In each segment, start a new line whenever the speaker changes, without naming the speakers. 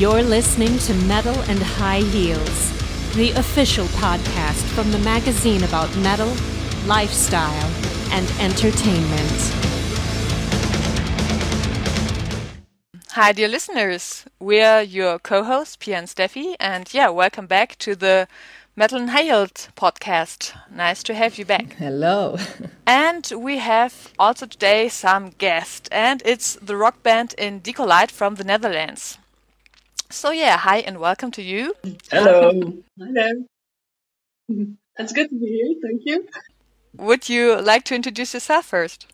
You're listening to Metal and High Heels, the official podcast from the magazine about metal, lifestyle, and entertainment.
Hi, dear listeners. We're your co hosts, Pia and Steffi, and yeah, welcome back to the Metal and High Heels podcast. Nice to have you back.
Hello.
And we have also today some guests, and it's the rock band in Decolite from the Netherlands. So yeah, hi and welcome to you.
Hello.
Hi there. It's good to be here. Thank you.
Would you like to introduce yourself first?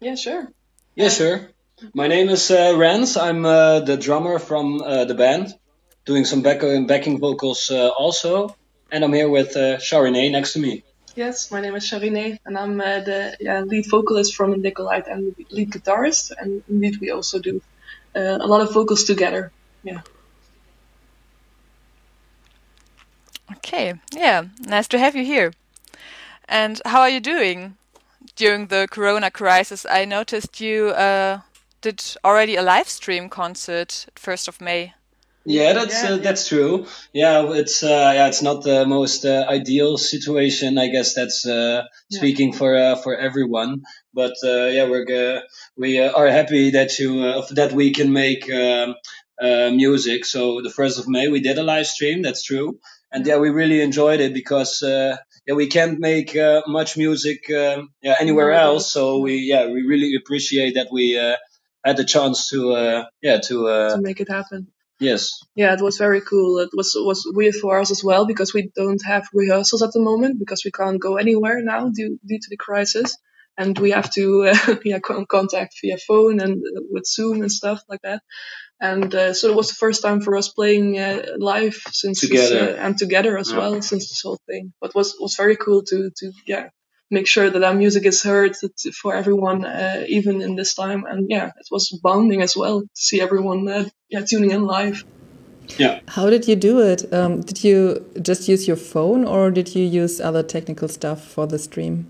Yeah, sure.
Yeah, sure. My name is uh, Rens. I'm uh, the drummer from uh, the band, doing some back- backing vocals uh, also. And I'm here with uh, Charine next to me.
Yes, my name is Charine, and I'm uh, the yeah, lead vocalist from Nicolite and lead guitarist. And indeed, we also do uh, a lot of vocals together. Yeah.
Okay, yeah, nice to have you here. And how are you doing during the corona crisis? I noticed you uh, did already a live stream concert 1st of May.
Yeah, that's
Yeah,
uh,
yeah.
that's true. Yeah, it's uh, yeah, it's not the most uh, ideal situation. I guess that's uh,
Yeah.
speaking for uh, for everyone. But uh, yeah, we're we uh, are happy that you uh, that we can make um, uh, music. So the first of May we did a live stream. That's true, and yeah, we really enjoyed it because uh, yeah we can't make uh, much music um, yeah anywhere else. So we yeah we really appreciate that we uh, had the chance to uh, yeah to uh,
To make it happen.
yes
Yeah, it was very cool. It was was weird for us as well because we don't have rehearsals at the moment because we can't go anywhere now due due to the crisis, and we have to uh, yeah contact via phone and uh, with Zoom and stuff like that. And uh, so it was the first time for us playing uh, live since this,
Together.
uh, and together as
Yeah.
well since this whole thing. But was was very cool to to yeah make sure that our music is heard for everyone uh, even in this time. And yeah, it was bonding as well to see everyone uh, yeah tuning in live.
yeah.
How did you do it? Um, did you just use your phone or did you use other technical stuff for the stream?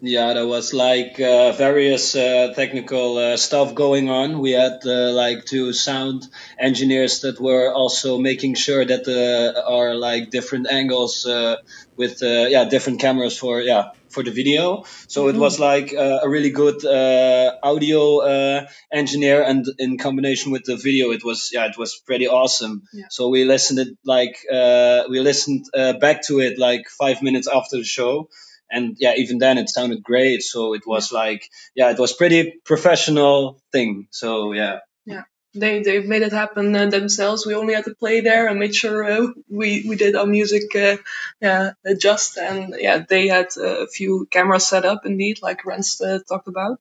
Yeah, there was like uh, various uh, technical uh, stuff going on. We had uh, like two sound engineers that were also making sure that there are like different angles uh, with uh, yeah different cameras for yeah for the video. So it was like uh, a really good uh, audio uh, engineer, and in combination with the video, it was yeah it was pretty awesome.
Yeah.
So we listened it like uh, we listened uh, back to it like five minutes after the show and yeah even then it sounded great. So it was like yeah it was pretty professional thing. So yeah. Yeah.
They they made it happen uh, themselves. We only had to play there and make sure uh, we we did our music uh, yeah adjust. And yeah they had a few cameras set up indeed like Rens uh, talked about.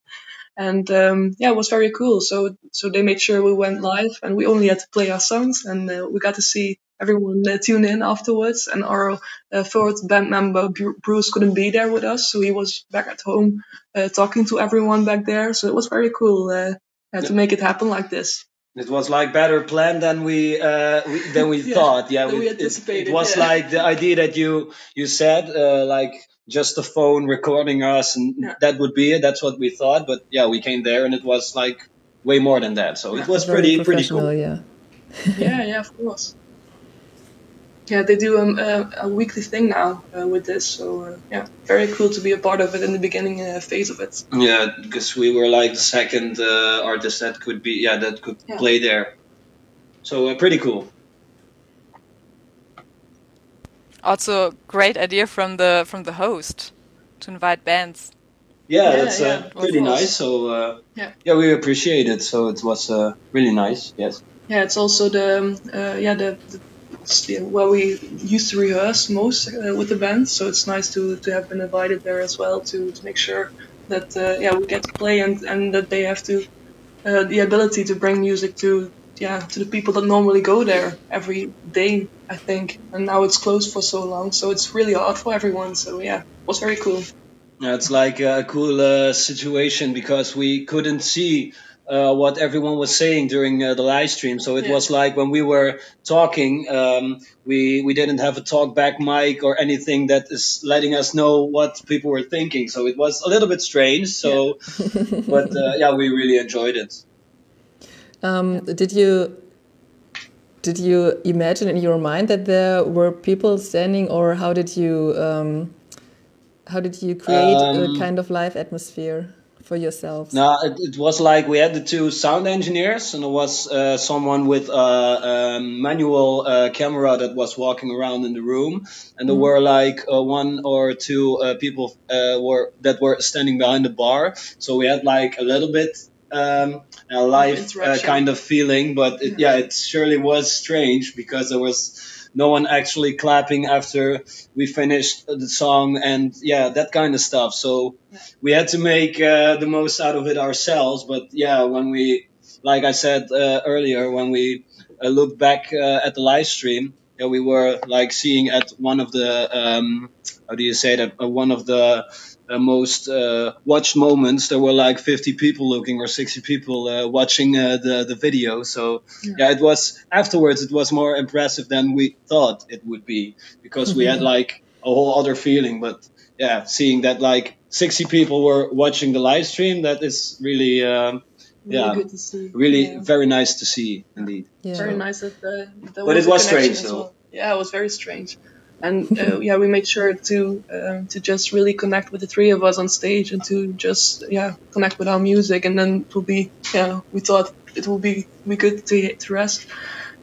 And um, yeah it was very cool. So so they made sure we went live and we only had to play our songs. And uh, we got to see everyone uh, tune in afterwards and our uh, fourth band member Bruce couldn't be there with us so he was back at home uh, talking to everyone back there so it was very cool uh, uh, to make it happen like this.
it was like better planned than we, uh, we than we
Yeah,
thought yeah
than we
it- it, it was
yeah.
like the idea that you you said uh, like just the phone recording us and
Yeah.
that would be it that's what we thought but yeah we came there and it was like way more than that so it was
Very
pretty pretty cool
yeah.
yeah, yeah, of course. Yeah, they do um, a, a weekly thing now uh, with this, so uh, yeah, very cool to be a part of it in the beginning uh, phase of it.
Yeah, because we were like the second uh, artist that could be, yeah, that could
Yeah.
play there. So uh, pretty cool.
Also, great idea from the from the host to invite bands.
Yeah,
Yeah,
that's
yeah,
uh, pretty nice. So uh,
Yeah.
we appreciate it. So it was uh, really nice. Yes.
Yeah, it's also the um, uh, yeah the, the the- where we used to rehearse most uh, with the band, so it's nice to, to have been invited there as well to, to make sure that uh, yeah we get to play and, and that they have to uh, the ability to bring music to yeah to the people that normally go there every day I think, and now it's closed for so long, so it's really hard for everyone. So yeah, it was very cool.
Yeah, it's like a cool uh, situation because we couldn't see uh, what everyone was saying during uh, the live stream. So it
Yeah.
was like when we were talking, um, we we didn't have a talkback mic or anything that is letting us know what people were thinking. So it was a little bit strange. So, but uh, yeah, we really enjoyed it.
Um, did you did you imagine in your mind that there were people standing, or how did you um, how did you create a
Um,
kind of live atmosphere for yourselves?
No, it, it was like we had the two sound engineers, and there was uh, someone with a, a manual uh, camera that was walking around in the room, and there were like uh, one or two uh, people uh, were that were standing behind the bar. So we had like a little bit um, a live uh, kind of feeling, but it, yeah, it surely was strange because there was no one actually clapping after we finished the song and yeah that kind of stuff. So we had to make uh, the most out of it ourselves but yeah when we like i said uh, earlier when we uh, looked back uh, at the live stream yeah, we were like seeing at one of the um, how do you say that? Uh, one of the uh, most uh, watched moments there were like 50 people looking or 60 people uh, watching uh, the the video so yeah. it was afterwards it was more impressive than we thought it would be because we had like a whole other feeling but yeah seeing that like 60 people were watching the live stream that is really um,
Really
yeah
good to see.
really
Yeah.
very nice to see indeed
Yeah.
very nice that the, there
But it was strange, though.
well. Yeah, it was very strange, and uh, yeah, we made sure to um, to just really connect with the three of us on stage and to just yeah connect with our music, and then it will be yeah we thought it will be be good to to rest,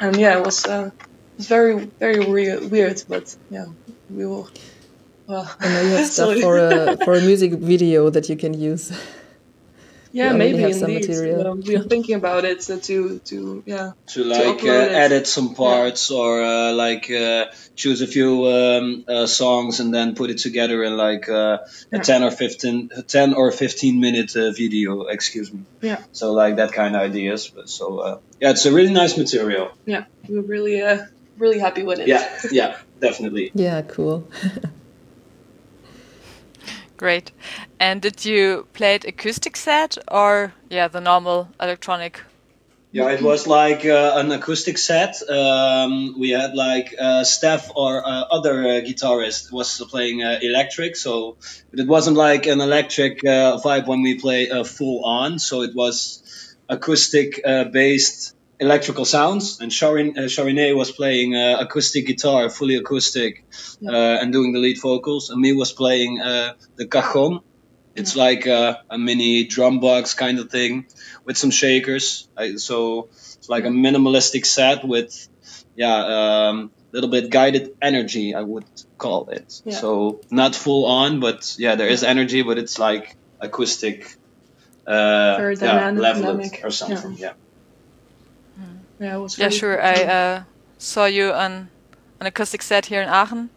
and yeah it was uh, it was very very weird, weird but yeah we will. Well,
And now you have stuff for a for a music video that you can use.
Yeah
you
maybe
have some
indeed
material.
Um, we are thinking about it so to to yeah
to like uh, edit some parts or uh, like uh, choose a few um, uh, songs and then put it together in like uh, a
Yeah.
10 or 15 10 or 15 minute uh, video excuse me
Yeah.
so like that kind of ideas but so uh, yeah it's a really nice material
yeah we're really uh, really happy with it.
yeah yeah definitely
Yeah, cool.
Great. And did you play it acoustic set or yeah the normal electronic?
Yeah, it was like uh, an acoustic set. Um, we had like uh, Steph or uh, other uh, guitarist was playing uh, electric, so it wasn't like an electric uh, vibe when we play full on. So it was acoustic based electrical sounds, and Charine uh, was playing uh, acoustic guitar, fully acoustic, uh, and doing the lead vocals, and me was playing uh, the cajon. It's like a, a mini drum box kind of thing with some shakers. I, so it's like a minimalistic set with, yeah, um, little bit guided energy. I would call it.
Yeah.
So not full on, but yeah, there is energy, but it's like acoustic. Uh, yeah, level or something. Yeah.
Yeah, it was
Yeah, sure.
cool
I uh, saw you on an acoustic set here in Aachen.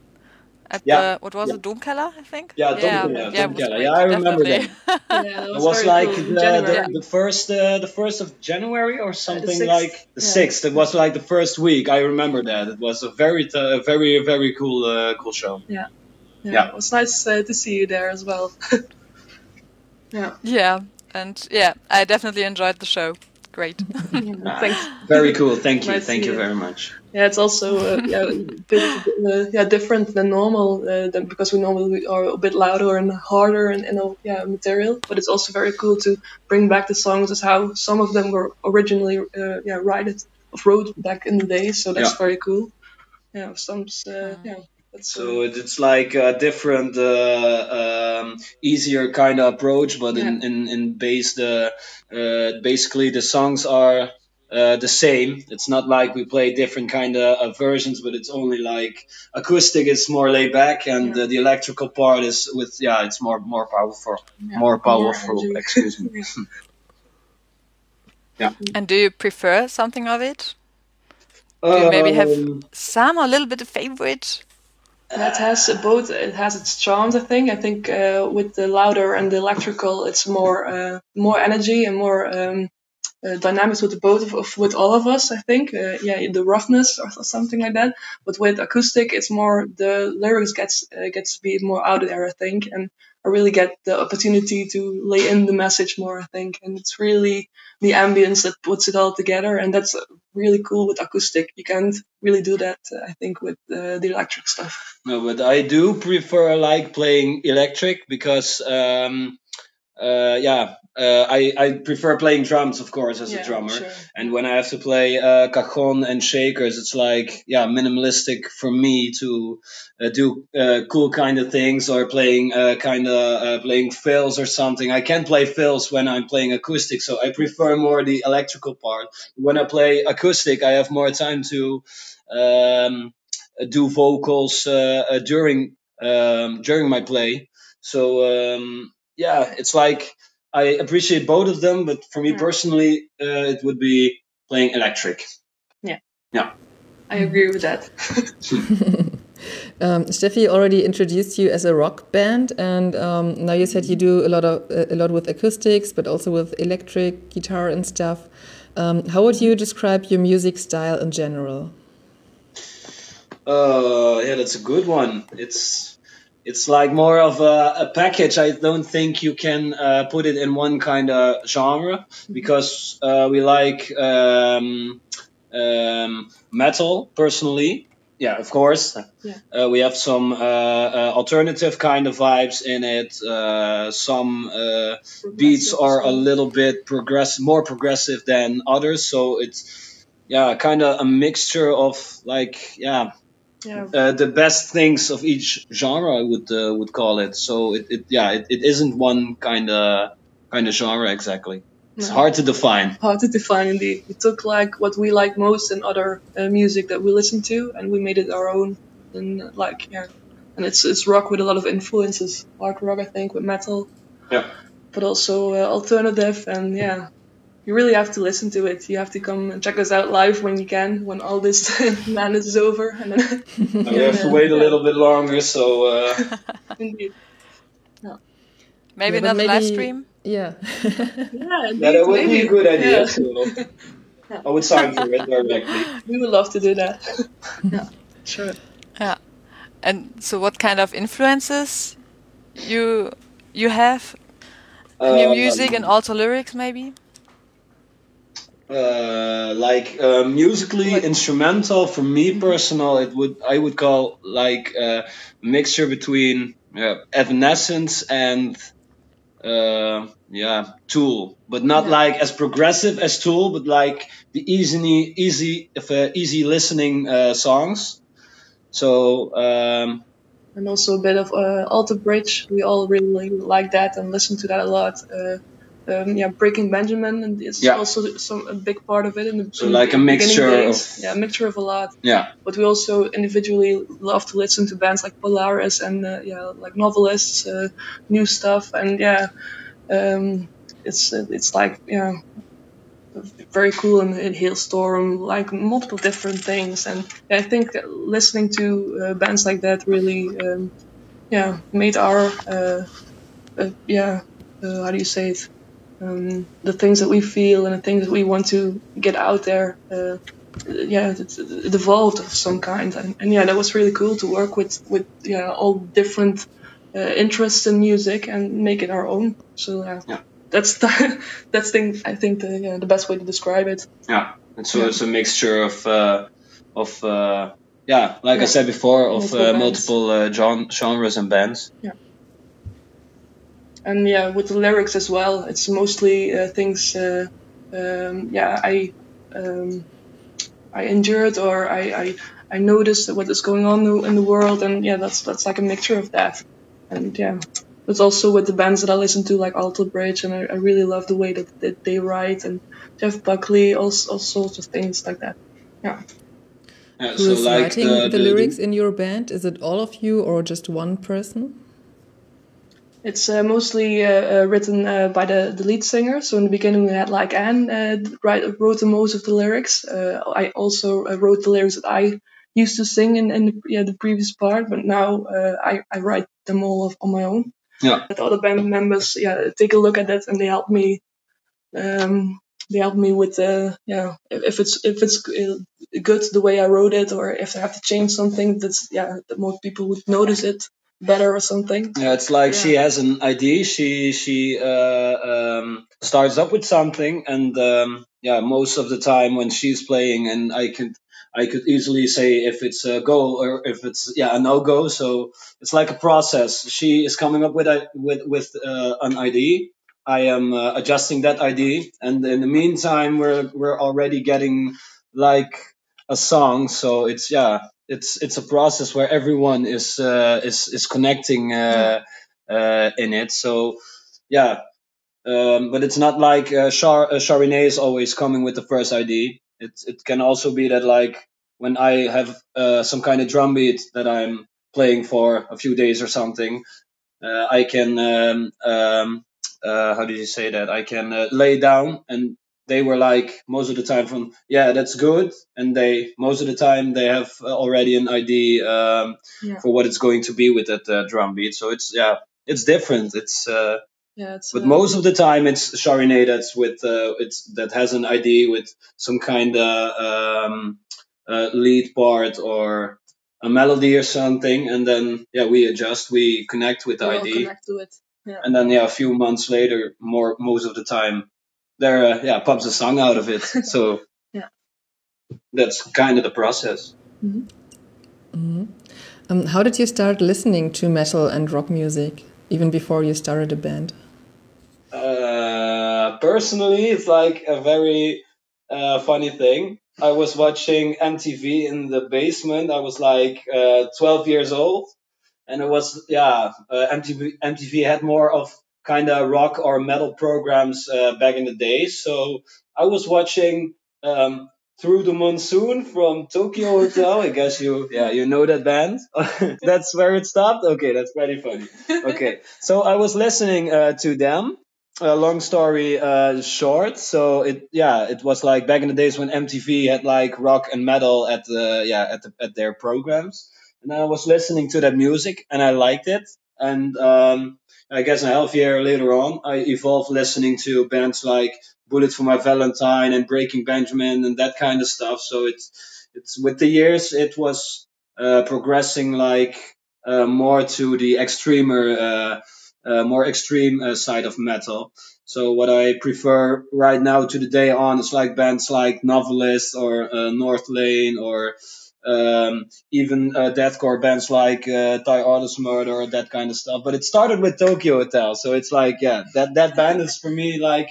At
Yeah.
the what was
Yeah.
it, Domkeller, I think.
Yeah,
yeah,
Domkeller,
yeah,
Domkeller. Yeah, I remember
definitely.
yeah, that
It
was,
was like
cool.
the,
January.
the, the first uh, the first of January or something
sixth,
like the
yeah.
sixth. It was like the first week. I remember that. It was a very t- very very cool uh, cool show.
yeah,
yeah.
it was nice uh, to see you there as well. yeah,
yeah, and yeah, I definitely enjoyed the show. Great.
yeah, thanks.
Very cool. Thank you.
Nice
Thank you
you.
very much.
Yeah, it's also uh, yeah, bit uh, yeah different than normal uh, than, because we normally are a bit louder and harder in, in a yeah material. But it's also very cool to bring back the songs as how some of them were originally uh, yeah written wrote back in the day. So that's
Yeah.
very cool. Yeah, some uh, yeah. That's,
So it- it's like a different, uh, um, easier kind of approach, but in
Yeah.
in in base the uh, basically the songs are. Uh, the same. It's not like we play different kind of uh, versions, but it's only like acoustic is more laid back, and
Yeah.
uh, the electrical part is with yeah, it's more more powerful,
Yeah,
more
more
powerful.
energy.
excuse me. yeah.
and do you prefer something of it? Do you maybe have
Um,
some a little bit of favorite?
That has both. It has its charms. I think. I think uh, with the louder and the electrical, it's more uh, more energy and more um, uh, dynamics with the both of, of with all of us. I think. Uh, yeah, the roughness or something like that. But with acoustic, it's more the lyrics gets uh, gets to be more out there. I think, and I really get the opportunity to lay in the message more. I think, and it's really the ambience that puts it all together, and that's really cool with acoustic. You can't really do that. I think with uh, the electric stuff.
No, but I do prefer like playing electric because um, uh, yeah, uh, I, I prefer playing drums, of course, as
Yeah,
a drummer.
sure.
And when I have to play uh, cajon and shakers, it's like, yeah, minimalistic for me to uh, do uh, cool kind of things or playing uh, kind of uh, playing fills or something. I can play fills when I'm playing acoustic, so I prefer more the electrical part. When I play acoustic, I have more time to um, do vocals during um, during my play. So um, yeah, it's like I appreciate both of them, but for me
Yeah.
personally, uh, it would be playing electric. Yeah. Yeah.
I agree with that.
Um, Steffi already introduced you as a rock band, and um, now you said you do a lot of a lot with acoustics, but also with electric guitar and stuff. Um, how would you describe your music style in general?
Uh, yeah, that's a good one. It's it's like more of a, a package. I don't think you can uh, put it in one kind of genre because uh, we like um, um, metal personally. Yeah, of course.
Yeah.
Uh, we have some uh, uh, alternative kind of vibes in it. Uh, some uh, beats are a little bit progressive, more progressive than others. So it's yeah, kind of a mixture of like yeah,
Yeah,
uh, the best things of each genre. I would uh, would call it. So it, it yeah, it, it isn't one kind of kind of genre exactly. It's hard to define.
hard to define indeed. We took like what we like most in other uh, music that we listen to, and we made it our own. And uh, like yeah, and it's it's rock with a lot of influences, hard rock I think with metal,
Yeah.
but also uh, alternative. And yeah, you really have to listen to it. You have to come and check us out live when you can, when all this madness is over. And then
And we have to wait a little bit longer. So uh,
indeed,
Maybe
Yeah, but
another live stream.
Yeah.
yeah, indeed,
yeah, that would be
maybe.
a good idea.
Yeah,
So I would sign for it directly.
we would love to do that. yeah, sure.
Yeah. And so, what kind of influences you you have in your
Um,
music and also lyrics, maybe?
Uh, like uh, musically
Like-
instrumental for me personal it would i would call like a mixture between uh, Evanescence and uh, yeah tool but not
Yeah.
like as progressive as tool but like the easy easy if uh, easy listening uh, songs so um,
and also a bit of uh, Alter Bridge. We all really like that and listen to that a lot. Um, yeah, Breaking Benjamin, and it's
Yeah.
also some a big part of it. In the,
So
in
like
the
a mixture
days.
of-
yeah, a mixture of a lot.
yeah
But we also individually love to listen to bands like Polaris and uh, yeah, like Novelists, uh, new stuff, and yeah, um, it's uh, it's like yeah, very cool and in Halestorm, like multiple different things, and I think listening to uh, bands like that really um, yeah made our uh, uh, yeah uh, how do you say it um, the things that we feel and the things that we want to get out there. Uh, yeah, it, it evolved of some kind, and, and yeah, that was really cool to work with with yeah all different uh, interests in music and make it our own. So yeah,
Yeah.
that's the, that's thing I think the yeah, the best way to describe it.
Yeah, and so it's a mixture of uh, of uh, yeah, like I said before, of
Multiple
uh, multiple uh, genres and bands.
And yeah, with the lyrics as well, it's mostly uh, things. Uh, um, yeah, I um, I endured or I, I I noticed what is going on in the- world, and yeah, that's that's like a mixture of that, and yeah. But also with the bands that I listen to, like Alter Bridge, and I, I really love the way that, that they write, and Jeff Buckley, all, all sorts of things like that. Yeah.
Yeah,
Who
so
is
like
writing
the,
the, lyrics in your band? Is it all of you or just one person?
It's uh, mostly uh, uh, written uh, by the, the lead singer. So in the beginning we had like Anne uh, write, wrote the most of the lyrics. Uh, I also uh, wrote the lyrics that I used to sing in, in the, yeah, the previous part, but now uh, I, I write them all of, on my own.
Yeah.
The other band members, yeah, take a look at it and they help me. Um, they help me with uh, yeah, if, it's if it's good the way I wrote it, or if I have to change something, that's yeah, that more people would notice it better or something.
Yeah, it's like she has an idea. She she uh, um, starts up with something, and um, yeah, most of the time when she's playing, and I can I could easily say if it's a go or if it's yeah a no go. So it's like a process. She is coming up with a with with uh, an idea, I am uh, adjusting that ID, and in the meantime, we're we're already getting like a song. So it's yeah, it's it's a process where everyone is uh, is is connecting uh, uh, in it. So yeah, um, but it's not like uh, Char uh, is always coming with the first ID. It it can also be that like when I have uh, some kind of drum beat that I'm playing for a few days or something, uh, I can um, um, uh, how did you say that? I can uh, lay down and they were like most of the time from yeah that's good and they most of the time they have already an idea um,
Yeah.
for what it's going to be with that uh, drum beat. So it's yeah it's different. It's uh,
Yeah, it's
but
uh,
most of the time it's Charinet that's with uh, it's that has an idea with some kind of um, uh, lead part or a melody or something, and then yeah we adjust, we connect with the
we all
ID,
connect to it. Yeah.
and then yeah a few months later, more most of the time there uh, yeah pops a song out of it. so
Yeah.
that's kind of the process.
Um, how did you start listening to metal and rock music, even before you started a band?
Uh, personally, it's like a very uh, funny thing. I was watching MTV in the basement. I was like uh, 12 years old, and it was yeah. Uh, MTV MTV had more of kind of rock or metal programs uh, back in the day. So I was watching um, Through the Monsoon from Tokio Hotel. I guess you yeah you know that band. that's where it stopped. Okay, that's pretty funny. Okay, so I was listening uh, to them uh, long story uh, short, so it yeah, it was like back in the days when MTV had like rock and metal at the yeah at the, at their programs, and I was listening to that music and I liked it, and um, I guess a half year later on, I evolved listening to bands like Bullet for My Valentine and Breaking Benjamin and that kind of stuff. So it's it's with the years it was uh, progressing like uh, more to the extremer. Uh, uh, more extreme uh, side of metal. So what I prefer right now to the day on is like bands like Novelist or uh, Northlane or um, even uh, deathcore bands like uh, Thy Art Is Murder that kind of stuff. But it started with Tokio Hotel, so it's like yeah, that that band is for me like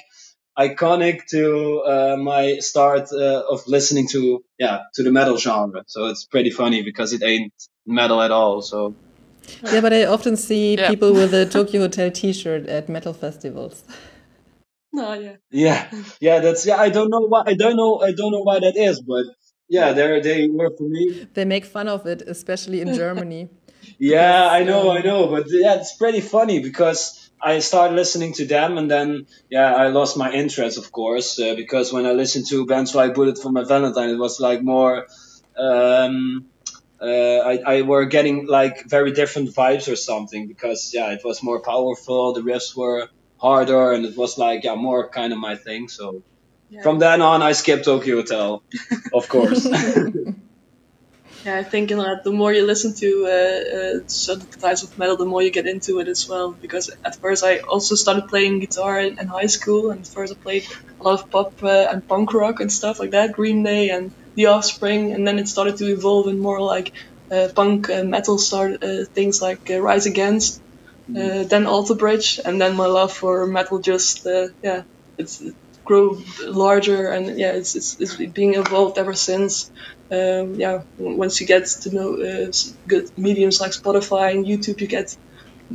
iconic to uh, my start uh, of listening to yeah to the metal genre. So it's pretty funny because it ain't metal at all. So
Yeah, but I often see
Yeah.
people with a Tokio Hotel T-shirt at metal festivals.
No, yeah.
Yeah, yeah, that's yeah. I don't know why. I don't know. I don't know why that is, but yeah, they they were for me.
They make fun of it, especially in Germany.
Yeah, I know,
um,
I know, but yeah, it's pretty funny because I started listening to them, and then yeah, I lost my interest, of course, uh, because when I listened to bands like Bullet for My Valentine, it was like more. Um, uh, I, I were getting like very different vibes or something because yeah, it was more powerful. The riffs were harder, and it was like yeah, more kind of my thing. So
Yeah.
from then on, I skipped Tokio Hotel, of course.
Yeah, I think you know, the more you listen to uh, uh, certain types of metal, the more you get into it as well. Because at first I also started playing guitar in, in high school, and at first I played a lot of pop uh, and punk rock and stuff like that, Green Day and The Offspring, and then it started to evolve in more like uh, punk and metal start uh, things like uh, Rise Against, uh, then Alter Bridge, and then my love for metal just uh, yeah, it's it grew larger and yeah, it's it's, it's being evolved ever since um, yeah, once you get to know uh, good mediums like Spotify and YouTube, you get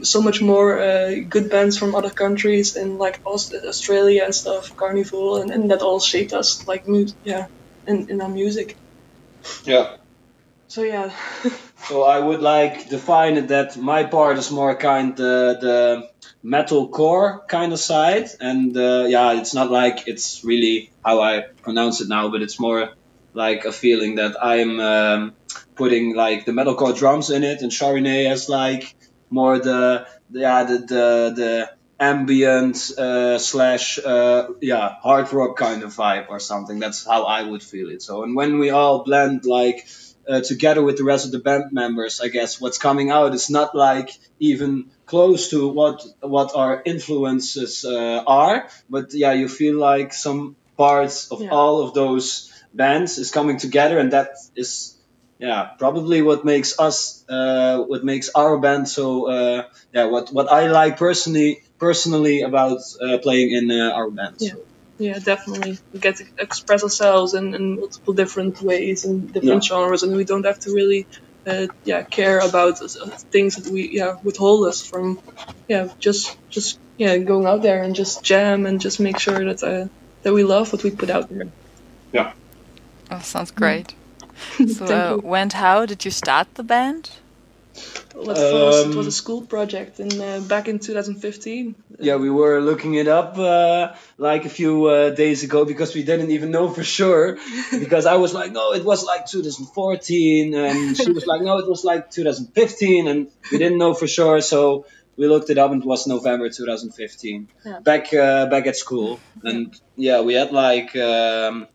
so much more uh, good bands from other countries and like Australia and stuff, Karnivool, and, and that all shaped us like mu- yeah, in, in our music.
yeah.
So yeah,
So I would like define it that my part is more kind the the metal core kind of side, and uh, yeah, it's not like it's really how I pronounce it now, but it's more like a feeling that I'm um, putting like the metalcore drums in it, and Charinet has like more the, the yeah the the, the ambient uh, slash uh, yeah hard rock kind of vibe or something. That's how I would feel it. So and when we all blend like uh, together with the rest of the band members, I guess what's coming out is not like even close to what what our influences uh, are, but yeah, you feel like some parts of
Yeah.
all of those bands is coming together, and that is yeah probably what makes us uh, what makes our band so uh, yeah what what I like personally personally about uh, playing in uh, our band.
Yeah. Yeah, definitely. We get to express ourselves in, in multiple different ways and different
Yeah.
genres, and we don't have to really, uh, yeah, care about uh, things that we yeah withhold us from, yeah, just just yeah going out there and just jam and just make sure that uh, that we love what we put out there.
Yeah.
Oh, sounds great. so, uh, when how did you start the band?
Well, at first, it was
Um,
a school project, and uh, back in 2015.
Yeah, we were looking it up uh, like a few uh, days ago because we didn't even know for sure. because I was like, no, it was like 2014, and she was like, no, it was like 2015, and we didn't know for sure. So we looked it up, and it was November 2015.
Yeah.
Back uh, back at school, and yeah, we had like um,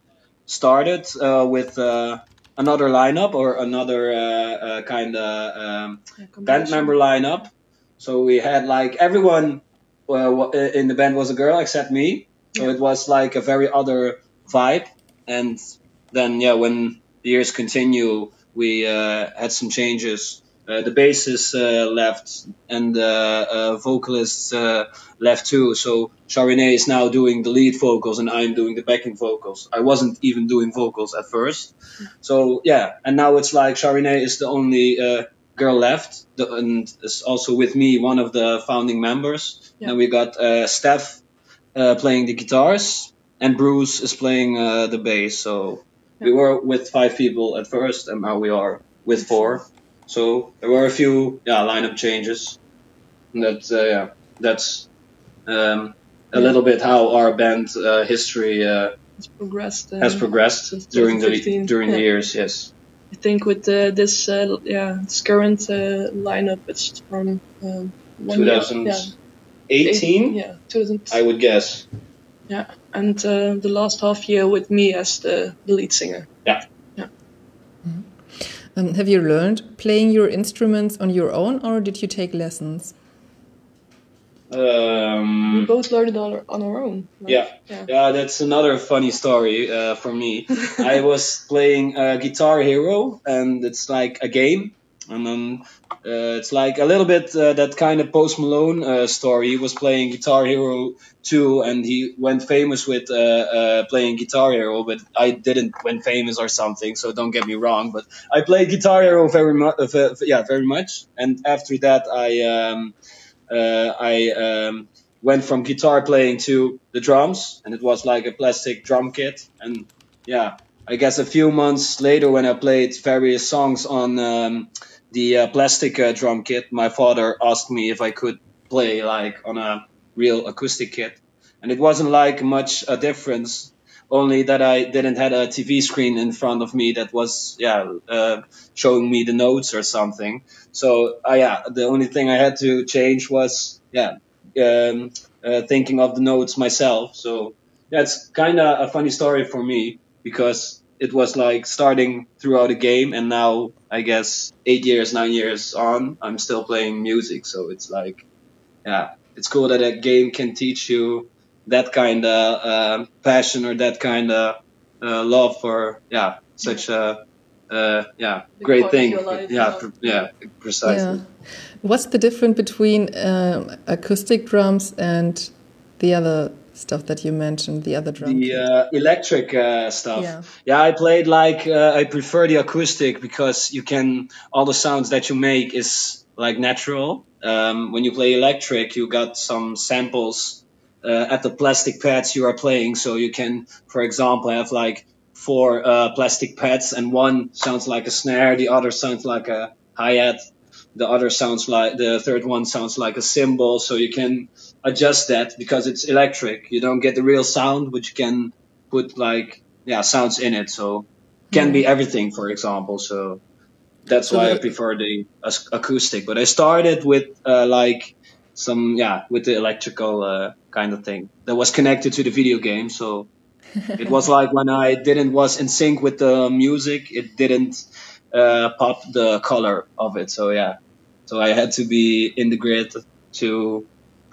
started uh, with. Uh, Another lineup or another uh, uh, kind of um, band member lineup. So we had like everyone uh, in the band was a girl except me. So it was like a very other vibe. And then yeah, when the years continue, we uh, had some changes. Uh, the bassist uh, left and the uh, vocalist uh, left too. So Charine is now doing the lead vocals and I'm doing the backing vocals. I wasn't even doing vocals at first. So yeah, and now it's like Charine is the only uh, girl left, the, and is also with me one of the founding members.
Yeah.
And we got uh, Steph uh, playing the guitars, and Bruce is playing uh, the bass. So we were with five people at first, and now we are with four. So there were a few yeah lineup changes. That uh, yeah, that's um, a little bit how our band uh, history uh,
progressed. Uh,
has progressed during the
2015,
during the years. Yes.
I think with uh, this, uh, yeah, this current uh, lineup, it's from um, one year, yeah,
2018,
yeah, 2000,
I would guess.
yeah, and uh, the last half year with me as the, the lead singer.
Yeah.
Um, have you learned playing your instruments on your own, or did you take lessons?
We
Um,
both learned it on our, on our own. like,
yeah.
yeah,
Yeah, that's another funny story uh, for me. I was playing uh, Guitar Hero, and it's like a game, and then uh, it's like a little bit uh, that kind of Post Malone uh, story. He was playing Guitar Hero 2, and he went famous with uh, uh, playing Guitar Hero, but I didn't went famous or something. So don't get me wrong, but I played Guitar Hero very much. Uh, yeah, very much. And after that, I um, I um, went from guitar playing to the drums, and it was like a plastic drum kit. And yeah, I guess a few months later, when I played various songs on um, the uh, plastic uh, drum kit, my father asked me if I could play like on a real acoustic kit, and it wasn't like much a difference. Only that I didn't had a TV screen in front of me that was yeah uh, showing me the notes or something. So uh, yeah, the only thing I had to change was yeah um, uh, thinking of the notes myself. So that's kind of a funny story for me because it was like starting throughout a game, and now I guess eight years, nine years on, I'm still playing music. So it's like yeah, it's cool that a game can teach you that kind of uh, passion or that kind of uh, love for yeah such a uh, yeah
Big
great thing yeah
yeah.
pr- yeah precisely.
Yeah. What's the difference between um, acoustic drums and the other stuff that you mentioned, the other drum?
the uh, electric uh, stuff.
Yeah.
Yeah. I played like uh, I prefer the acoustic because you can all the sounds that you make is like natural. Um, when you play electric, you got some samples uh, at the plastic pads you are playing, so you can, for example, have like four uh, plastic pads, and one sounds like a snare, the other sounds like a hi hat, the other sounds like the third one sounds like a cymbal, so you can adjust that because it's electric. You don't get the real sound, but you can put like yeah sounds in it. So can be everything, for example. So that's why I prefer the acoustic. But I started with uh, like some yeah with the electrical uh, kind of thing that was connected to the video game. So it was like when I didn't was in sync with the music, it didn't uh, pop the color of it. So yeah, so I had to be in the grid to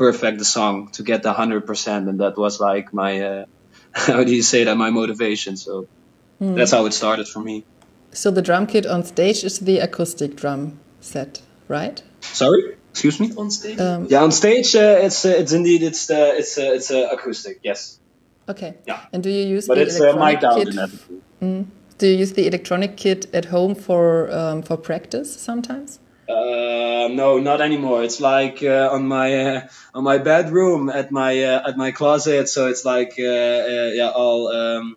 perfect the song to get the hundred percent, and that was like my uh, how do you say that my motivation. So that's how it started for me.
So the drum kit on stage is the acoustic drum set, right?
Sorry. Excuse me.
on stage?
Um,
Yeah, on stage, uh, it's uh, it's indeed it's the it's uh, it's uh, acoustic. Yes,
okay.
Yeah.
And do you use
but
the
it's uh,
electronic
mic'd
kit?
and everything.
Do you use the electronic kit at home for um, for practice sometimes?
Uh, no, not anymore. It's like uh, on my uh, on my bedroom at my uh, at my closet. So it's like uh, uh, yeah, all um,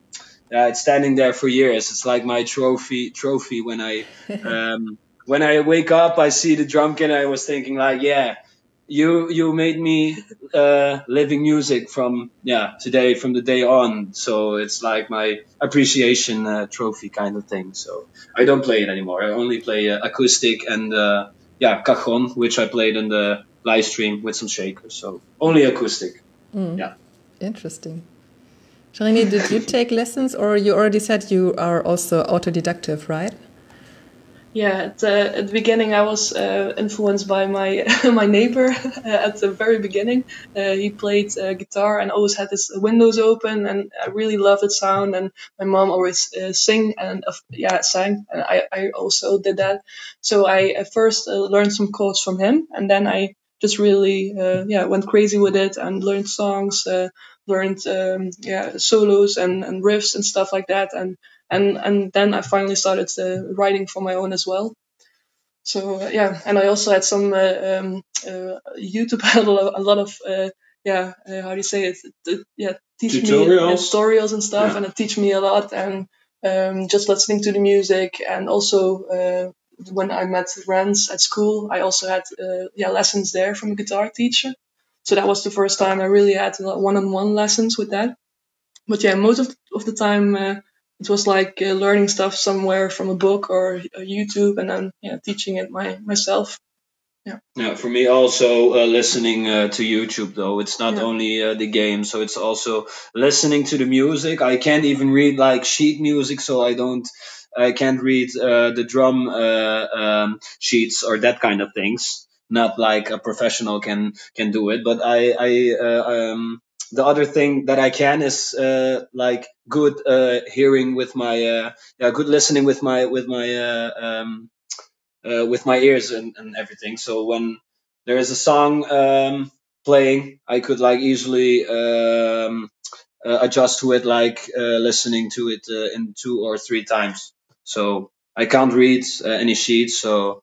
yeah, it's standing there for years. It's like my trophy trophy when I um, when I wake up, I see the drum kit. I was thinking like, yeah, you you made me uh, living music from yeah today from the day on. So it's like my appreciation uh, trophy kind of thing. So I don't play it anymore. I only play uh, acoustic and uh, yeah cajon, which I played in the live stream with some shakers. So only acoustic. Yeah.
Interesting. Sharini, did you take lessons, or you already said you are also autodidactive, right?
Yeah, at, uh, at the beginning I was uh, influenced by my my neighbor at the very beginning. Uh, he played uh, guitar and always had his windows open, and I really loved the sound. And my mom always uh, sing and uh, yeah sang, and I, I also did that. So I first uh, learned some chords from him, and then I just really uh, yeah went crazy with it and learned songs, uh, learned um, yeah solos and, and riffs and stuff like that, and and and then I finally started uh, writing for my own as well. So uh, yeah, and I also had some uh, um, uh, YouTube had a lot, of uh, yeah uh, how do you say it yeah teach me
Tutorials.
uh, tutorials and stuff,
Yeah.
and it teach me a lot and um, just listening to the music and also. Uh, when I met Rens at school, I also had uh, yeah lessons there from a guitar teacher. So that was the first time I really had one-on-one lessons with that. But yeah, most of, of the time uh, it was like uh, learning stuff somewhere from a book or uh, YouTube, and then yeah, teaching it my myself.
Yeah, for me also uh, listening uh, to YouTube though it's not
Yeah.
only uh, the game, so it's also listening to the music. I can't even read like sheet music, so I don't, I can't read uh, the drum uh, um, sheets or that kind of things. Not like a professional can can do it, but I I uh, um, the other thing that I can is uh, like good uh, hearing with my uh, yeah good listening with my with my uh, um, uh, with my ears and, and everything. So when there is a song um, playing, I could like easily um, uh, adjust to it, like listening to it in two or three times. So I can't read any sheets. So,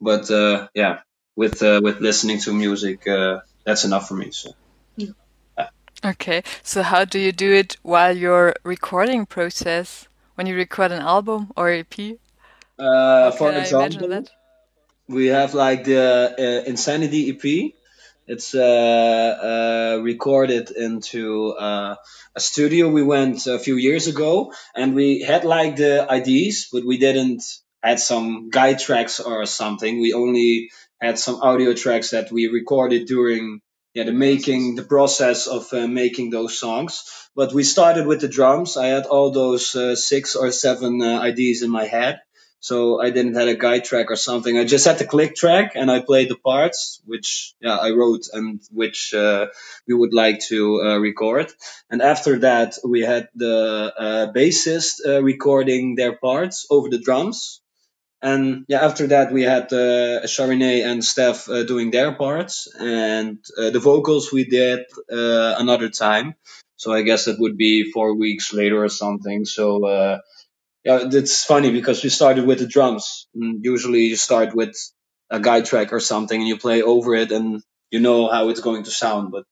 but yeah, with with listening to music, that's enough for me. So.
Okay, so how do you do it while you're recording process? When you record an album or EP?
Uh, for example, we have like the uh, Insanity EP. It's uh, uh, recorded into uh, a studio we went a few years ago, and we had like the IDs, but we didn't had some guide tracks or something. We only had some audio tracks that we recorded during yeah the making the process of uh, making those songs. But we started with the drums. I had all those uh, six or seven uh, ideas in my head. So I didn't have a guide track or something. I just had the click track and I played the parts, which yeah I wrote and which uh, we would like to uh, record. And after that, we had the uh, bassist recording their parts over the drums. And yeah, after that, we had uh, Charinet and Steph uh, doing their parts, and uh, the vocals we did uh, another time. So I guess it would be four weeks later or something. So uh, yeah, it's funny because we started with the drums. And usually you start with a guide track or something and you play over it and you know how it's going to sound. But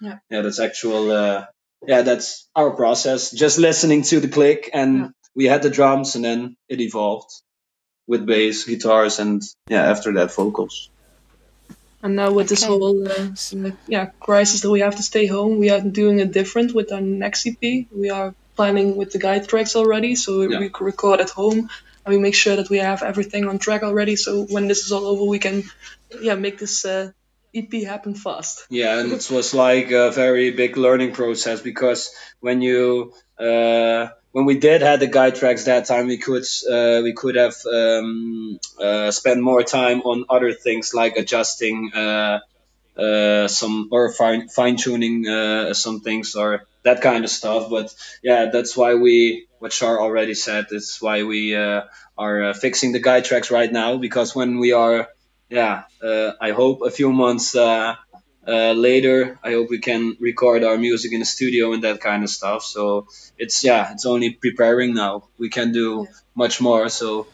Yeah.
yeah, that's actual, uh, yeah, that's our process. Just listening to the click and
Yeah.
we had the drums and then it evolved with bass, guitars, and yeah, after that vocals.
And now with this whole uh, yeah crisis that we have to stay home, we are doing it different with our next EP. We are planning with the guide tracks already, so we,
Yeah.
we record at home and we make sure that we have everything on track already. So when this is all over, we can yeah make this uh, EP happen fast.
Yeah, and it was like a very big learning process because when you uh, when we did had the guide tracks that time, we could uh, we could have um, uh, spent more time on other things like adjusting uh, uh, some or fine fine tuning uh, some things or that kind of stuff. But yeah, that's why we what Char already said. It's why we uh, are fixing the guide tracks right now because when we are yeah, I hope a few months uh, later, I hope we can record our music in the studio and that kind of stuff. So it's yeah, it's only preparing now. We can do much more. So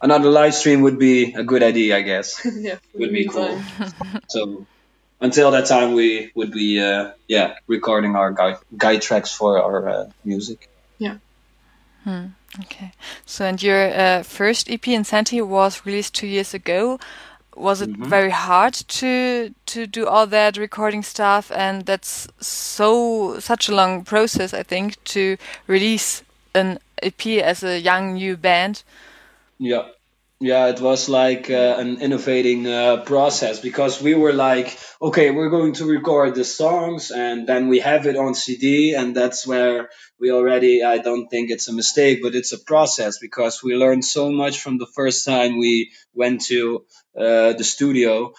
another live stream would be a good idea, I guess.
yeah,
would be cool. so until that time, we would be uh, yeah recording our guide, guide tracks for our uh, music.
Yeah.
Hmm. Okay. So and your uh, first EP Insanity was released two years ago was it mm -hmm. very hard to to do all that recording stuff? And that's so such a long process i think to release an ep as a young new band.
Yeah. Yeah it was like uh, an innovating uh, process because we were like okay we're going to record the songs and then we have it on cd and that's where we already i don't think it's a mistake but it's a process because we learned so much from the first time we went to uh, the studio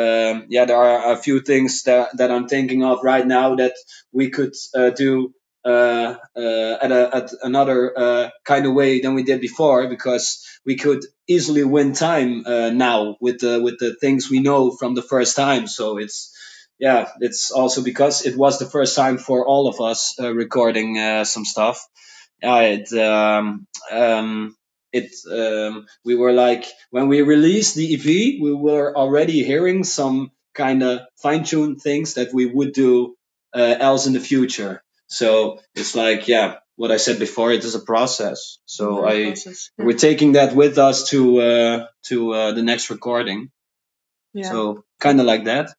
um, yeah there are a few things that, that i'm thinking of right now that we could uh, do uh, uh, at, a, at another uh, kind of way than we did before because we could easily win time uh, now with the with the things we know from the first time. So it's yeah, it's also because it was the first time for all of us uh, recording uh, some stuff. Yeah, it um, um, it um, we were like when we released the EP, we were already hearing some kind of fine tuned things that we would do else in the future. So it's like, yeah, what I said before, it is a process. So I process, we're taking that with us to uh, to uh, the next recording. Yeah. So kind of like that.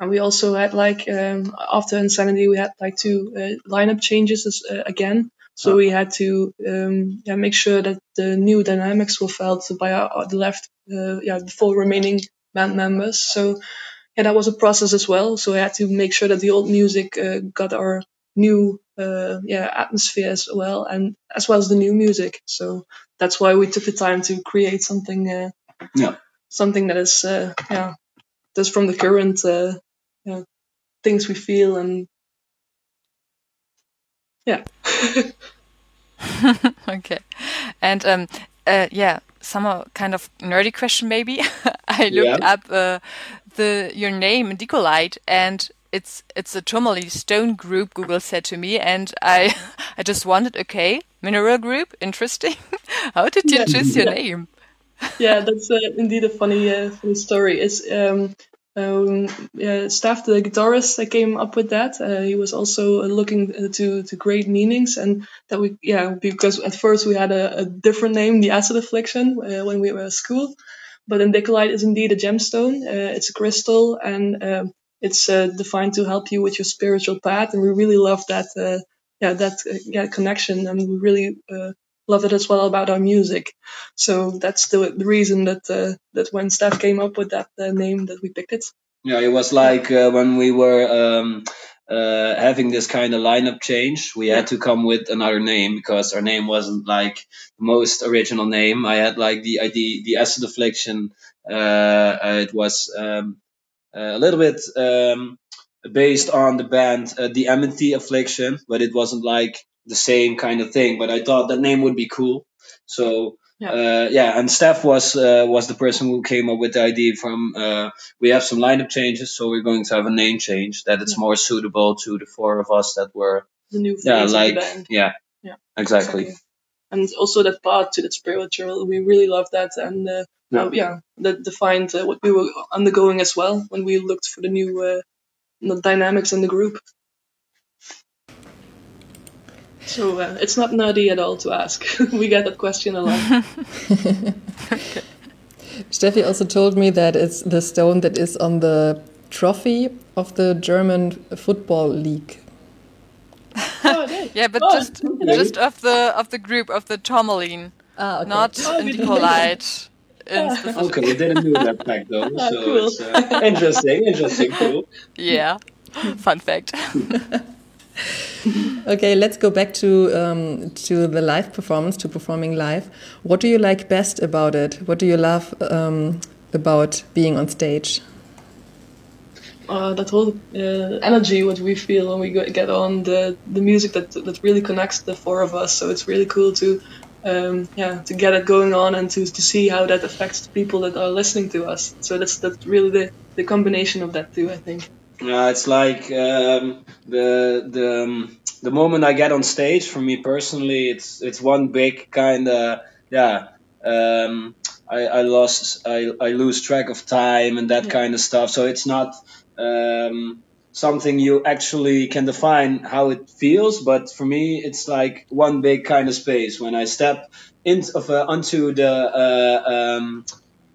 And we also had like um, after Insanity, we had like two uh, lineup changes as, uh, again. So oh. we had to um, yeah make sure that the new dynamics were felt by our, the left uh, yeah the four remaining band members. So yeah, that was a process as well. So I had to make sure that the old music uh, got our new uh, yeah atmosphere as well and as well as the new music so that's why we took the time to create something uh,
yeah
something that is uh, yeah that's from the current uh, yeah, things we feel and yeah
okay and um uh, yeah some kind of nerdy question maybe i looked yeah. up uh, the your name Indicolite and it's it's a Tourmaline stone group. Google said to me, and I I just wondered, okay, mineral group, interesting. How did you yeah. choose your name?
yeah, that's uh, indeed a funny uh, funny story. It's um, um, yeah, Steph, the guitarist, that came up with that. Uh, he was also uh, looking uh, to to great meanings, and that we yeah because at first we had a, a different name, the Acid Affliction, uh, when we were at school. But Indicolite is indeed a gemstone. it's a crystal, and um, it's uh, defined to help you with your spiritual path, and we really love that. Uh, yeah, that uh, yeah connection, and we really uh, love it as well about our music. So that's the, the reason that uh, that when Steph came up with that uh, name, that we picked it.
Yeah, it was like when we were. Um, uh, having this kind of lineup change, we had to come with another name because our name wasn't like the most original name. I had like the idea, the acid affliction. Uh, it was um, a little bit um, based on the band uh, The Amity Affliction, but it wasn't like the same kind of thing. But I thought that name would be cool. So yeah, uh, yeah and Steph was uh, was the person who came up with the idea from uh, we have some lineup changes, so we're going to have a name change that it's yeah. more suitable to the four of us that were
the new
yeah like
yeah
yeah exactly. exactly.
And also that part to the spiritual, we really love that, and uh, yeah, uh, yeah that defined uh, what we were undergoing as well when we looked for the new uh, dynamics in the group. So uh, it's not nerdy at all to ask. we get that question a lot.
Steffi also told me that it's the stone that is on the trophy of the German football league.
Oh, yeah, but oh, just just of the of the group of the Tourmaline, ah, okay. not oh, Indicolite.
okay, we didn't know that fact though, oh, so cool. it's uh, interesting, interesting, cool.
Yeah, fun fact.
Okay, let's go back to um, to the live performance, to performing live. What do you like best about it? What do you love um, about being on stage?
Uh, that whole uh, energy what we feel when we get on the the music that that really connects the four of us. So it's really cool to um, yeah, to get it going on and to, to see how that affects the people that are listening to us. So that's that's really the, the combination of that too, I think.
Yeah, it's like um, the the um, the moment I get on stage. For me personally, it's it's one big kind of yeah. Um, I, I lost I, I lose track of time and that
Yeah.
kind of stuff. So it's not um, something you actually can define how it feels. But for me, it's like one big kind of space when I step into of, uh, onto the uh, um,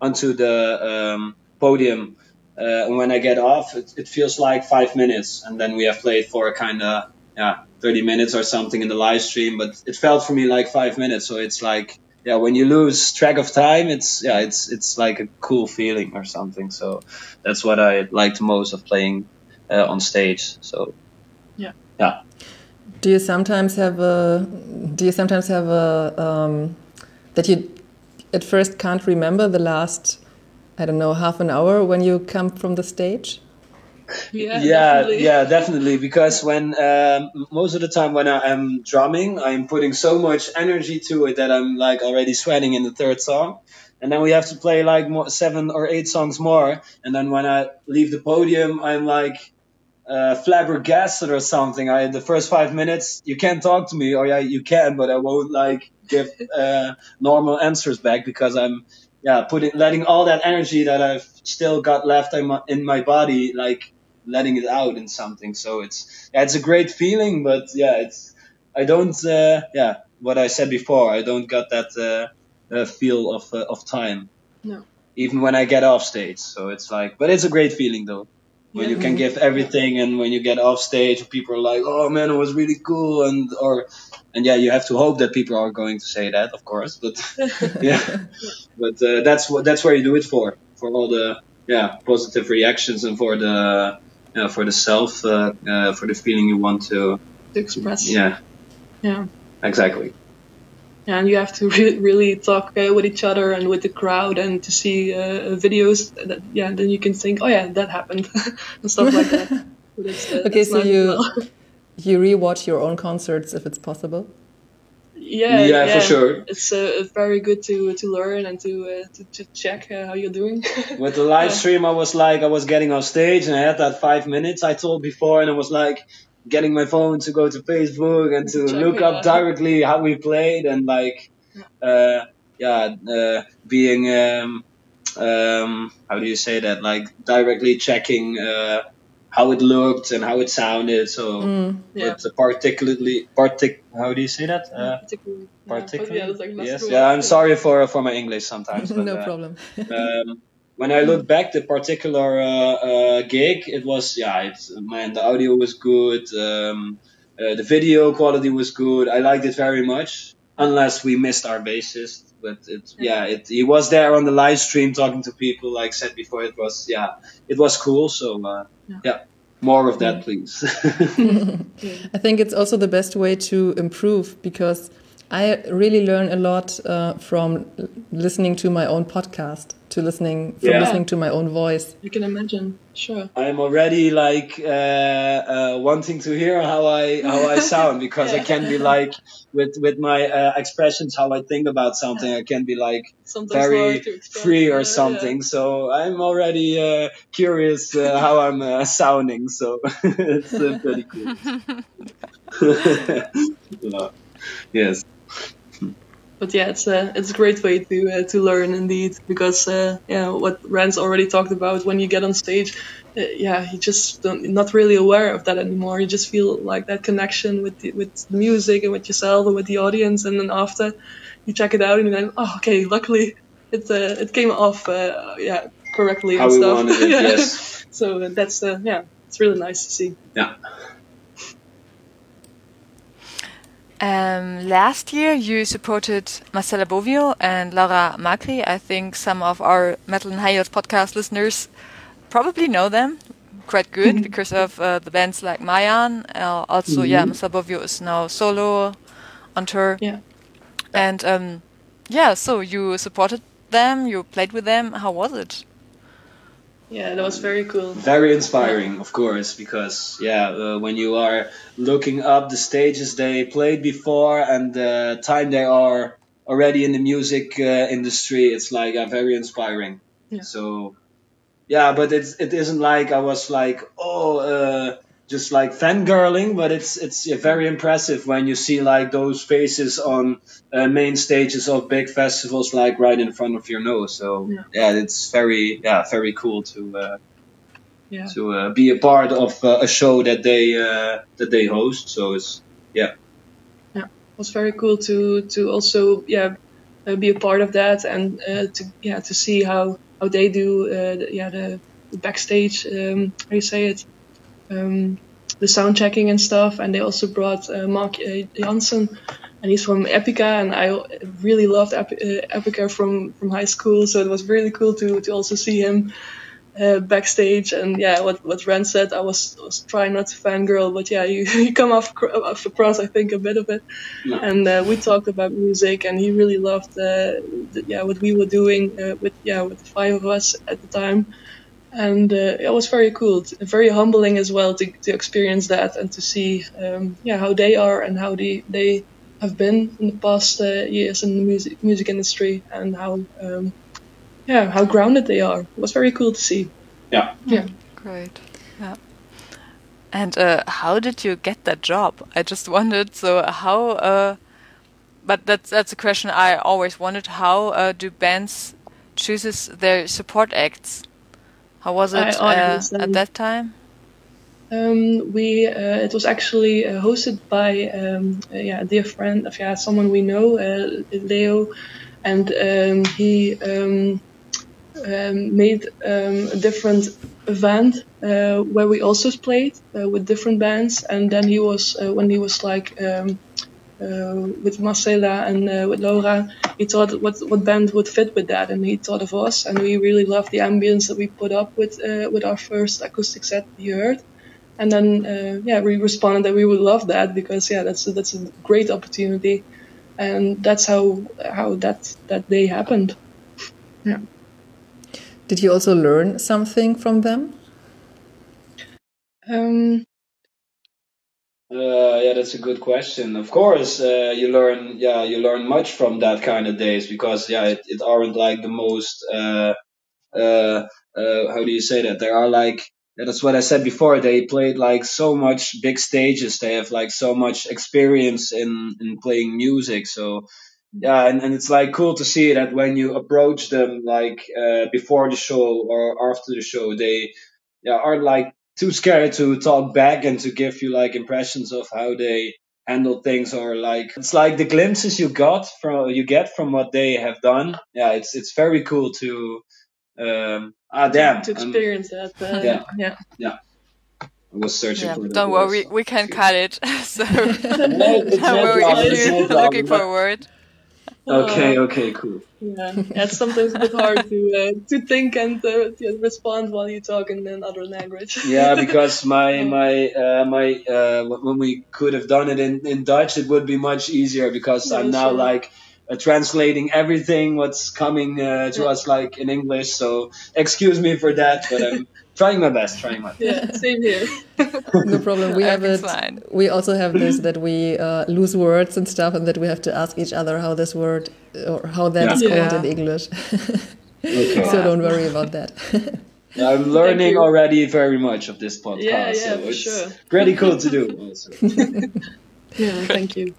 onto the um, podium. Uh, and when I get off, it, it feels like five minutes, and then we have played for a kind of yeah 30 minutes or something in the live stream. But it felt for me like five minutes, so it's like yeah, when you lose track of time, it's yeah, it's it's like a cool feeling or something. So that's what I liked most of playing uh, on stage. So
Yeah.
yeah.
Do you sometimes have a? Do you sometimes have a um, that you at first can't remember the last? I don't know, half an hour when you come from the stage.
Yeah,
yeah,
definitely.
yeah, definitely. Because when um, most of the time when I am drumming, I'm putting so much energy to it that I'm like already sweating in the third song, and then we have to play like more, seven or eight songs more, and then when I leave the podium, I'm like uh, flabbergasted or something. I the first five minutes, you can't talk to me, or yeah, you can, but I won't like give uh, normal answers back because I'm yeah putting letting all that energy that I've still got left in my, in my body like letting it out in something. So it's yeah, it's a great feeling, but yeah, it's I don't uh, yeah what I said before. I don't got that uh, uh, feel of uh, of time.
No.
Even when I get off stage, so it's like, but it's a great feeling though. When you can give everything, and when you get off stage, people are like, "Oh man, it was really cool," and or, and yeah, you have to hope that people are going to say that, of course. But yeah, but uh, that's what that's where you do it for, for all the yeah positive reactions and for the yeah, for the self, uh, uh, for the feeling you want to.
to express.
Yeah,
yeah.
exactly.
Yeah, and you have to re- really talk uh, with each other and with the crowd and to see uh, videos. That, yeah, then you can think, oh yeah, that happened and stuff like that. That's, uh,
Okay, so you
well.
you rewatch your own concerts if it's possible.
yeah,
Yeah, for sure.
It's uh, very good to to learn and to uh, to, to check uh, how you're doing.
With the live stream, I was like, I was getting on stage and I had that five minutes I told before, and I was like getting my phone to go to Facebook and to
Check,
look
yeah.
up directly how we played and like, uh, yeah, uh, being, um, um, how do you say that? Like directly checking, uh, how it looked and how it sounded. So,
yeah.
but particularly, partic, how do you say that? Uh,
particularly. Yeah,
particularly.
yeah, like
yes. Yeah, I'm sorry for for my English sometimes. But,
no
uh,
problem.
um, when I look back, the particular uh, uh, gig, it was yeah, it's man, the audio was good, um, uh, the video quality was good. I liked it very much, unless we missed our bassist. But it, yeah, it he was there on the live stream talking to people. Like I said before, it was yeah, it was cool. So uh, yeah. more of that, please.
I think it's also the best way to improve because I really learn a lot uh, from listening to my own podcast, to listening from
Yeah.
listening to my own voice.
You can imagine, sure.
I'm already like uh, uh, wanting to hear how I how I sound because I can be like with with my uh, expressions how I think about something I can be like
Sometimes
very
hard to express,
free or something. So I'm already uh, curious uh, how I'm uh, sounding. So it's uh, pretty cool. Yeah. Yes.
But yeah, it's a it's a great way to uh, to learn indeed because uh, yeah, what Rens already talked about when you get on stage, uh, yeah, you just don't not really aware of that anymore. You just feel like that connection with the, with the music and with yourself and with the audience, and then after you check it out and you're oh, okay, luckily it uh, it came off uh, yeah correctly
How
and
we
stuff.
it,
Yeah.
yes.
so uh, that's uh, yeah, it's really nice to see.
Yeah.
Um, last year, you supported Marcela Bovio and Laura Macri. I think some of our Metal and High Heels podcast listeners probably know them quite good because of uh, the bands like Mayan. Uh, also, yeah, Marcela Bovio is now solo on tour.
Yeah.
And um, yeah, so you supported them, you played with them. How was it?
Yeah, that was very cool.
Very inspiring, of course, because yeah, uh, when you are looking up the stages they played before and the time they are already in the music uh, industry, it's like uh, very inspiring.
Yeah.
So yeah, but it's it isn't like I was like oh uh, just like fangirling, but it's it's yeah, very impressive when you see like those faces on uh, main stages of big festivals, like right in front of your nose. So
Yeah.
yeah, it's very yeah very cool to uh,
Yeah.
to uh, be a part of uh, a show that they uh, that they host. So it's yeah
It was very cool to to also yeah uh, be a part of that and uh, to yeah to see how how they do uh, the, yeah the, the backstage um, how you say it um, the sound checking and stuff and they also brought uh, Mark uh, Jansen and he's from Epica and I really loved uh, Epica from from high school so it was really cool to to also see him uh, backstage and yeah what what Rens said I was was trying not to fangirl but yeah you, you come off, cr- off across I think a bit of it
Yeah.
and uh, we talked about music and he really loved uh, the, yeah what we were doing uh, with yeah with the five of us at the time and uh, it was very cool very humbling as well to, to experience that and to see um, yeah how they are and how they they have been in the past uh, years in the music music industry and how um, yeah how grounded they are it was very cool to see
yeah
yeah
Great. Yeah. And uh, how did you get that job? I just wondered. So how? Uh, but that's that's a question I always wondered. How uh, do bands chooses their support acts? How was it uh, at that time?
Um, we uh, it was actually uh, hosted by um, uh, yeah a dear friend of yeah someone we know uh, Leo, and um, he um, um, made um, a different event uh, where we also played uh, with different bands, and then he was uh, when he was like. Uh, with Marcela and uh, with Laura, he thought what what band would fit with that, and he thought of us, and we really loved the ambience that we put up with uh, with our first acoustic set you heard and then uh, yeah we responded that we would love that because yeah that's a, that's a great opportunity. And that's how how that that day happened. Yeah.
Did you also learn something from them?
um
Uh, yeah, that's a good question. Of course, uh, you learn, yeah, you learn much from that kind of days because, yeah, it, it aren't like the most, uh, uh, uh, how do you say that? There are like, that's what I said before. They played like so much big stages. They have like so much experience in, in playing music. So, yeah, and, and it's like cool to see that when you approach them like, uh, before the show or after the show, they, yeah, aren't like too scared to talk back and to give you like impressions of how they handle things or like it's like the glimpses you got from you get from what they have done yeah it's it's very cool to um ah damn
to
I'm-
experience that uh,
Yeah.
yeah
i was searching
Yeah,
for
don't worry,
words.
we can cut it. so
No,
don't worry if you're looking for a word.
Okay okay cool.
yeah it's sometimes a bit hard to uh, to think and uh, to respond while you talk in another language.
Yeah because my my uh, my uh, when we could have done it in, in Dutch it would be much easier because
Yeah,
I'm now
sure.
like uh, translating everything what's coming uh, to
Yeah.
us like in English so excuse me for that but I'm trying my best trying my best
yeah same here
No problem. We have it.
Fine.
We also have this that we uh, lose words and stuff, and that we have to ask each other how this word or how that is
Yeah.
called
Yeah.
in English.
okay.
so don't worry about that.
I'm learning already very much of this podcast
Yeah, yeah,
so
for
it's
sure.
pretty cool to do also.
yeah thank you